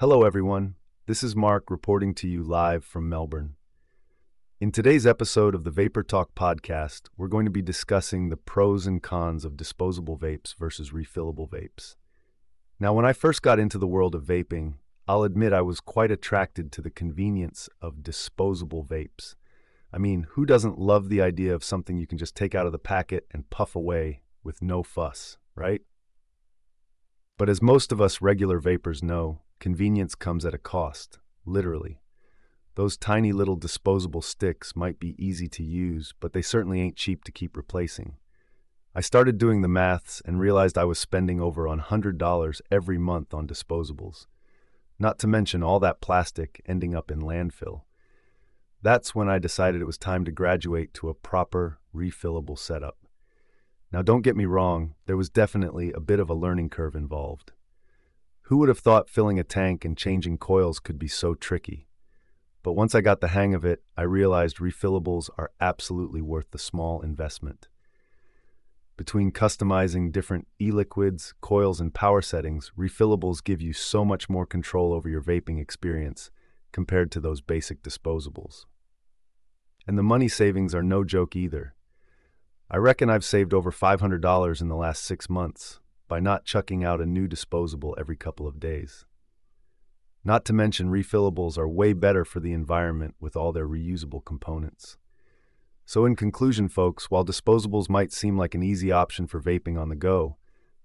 Hello, everyone. This is Mark reporting to you live from Melbourne. In today's episode of the Vapour Talk podcast, we're going to be discussing the pros and cons of disposable vapes versus refillable vapes. Now, when I first got into the world of vaping, I'll admit I was quite attracted to the convenience of disposable vapes. I mean, who doesn't love the idea of something you can just take out of the packet and puff away with no fuss, right? But as most of us regular vapors know, convenience comes at a cost, literally. Those tiny little disposable sticks might be easy to use, but they certainly ain't cheap to keep replacing. I started doing the maths and realized I was spending over $100 every month on disposables not to mention all that plastic ending up in landfill. That's when I decided it was time to graduate to a proper, refillable setup. Now, don't get me wrong, there was definitely a bit of a learning curve involved. Who would have thought filling a tank and changing coils could be so tricky? But once I got the hang of it, I realized refillables are absolutely worth the small investment. Between customizing different e-liquids, coils, and power settings, refillables give you so much more control over your vaping experience compared to those basic disposables. And the money savings are no joke either. I reckon I've saved over $500 in the last six months by not chucking out a new disposable every couple of days. Not to mention, refillables are way better for the environment with all their reusable components. So, in conclusion, folks, while disposables might seem like an easy option for vaping on the go,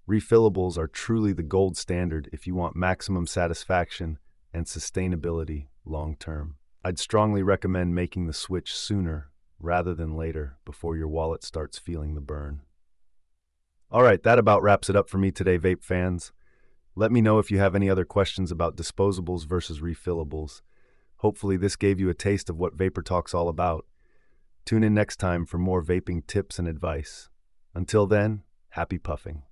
refillables are truly the gold standard if you want maximum satisfaction and sustainability long term. I'd strongly recommend making the switch sooner rather than later before your wallet starts feeling the burn. All right, that about wraps it up for me today, vape fans. Let me know if you have any other questions about disposables versus refillables. Hopefully, this gave you a taste of what Vapour Talk's all about. Tune in next time for more vaping tips and advice. Until then, happy puffing.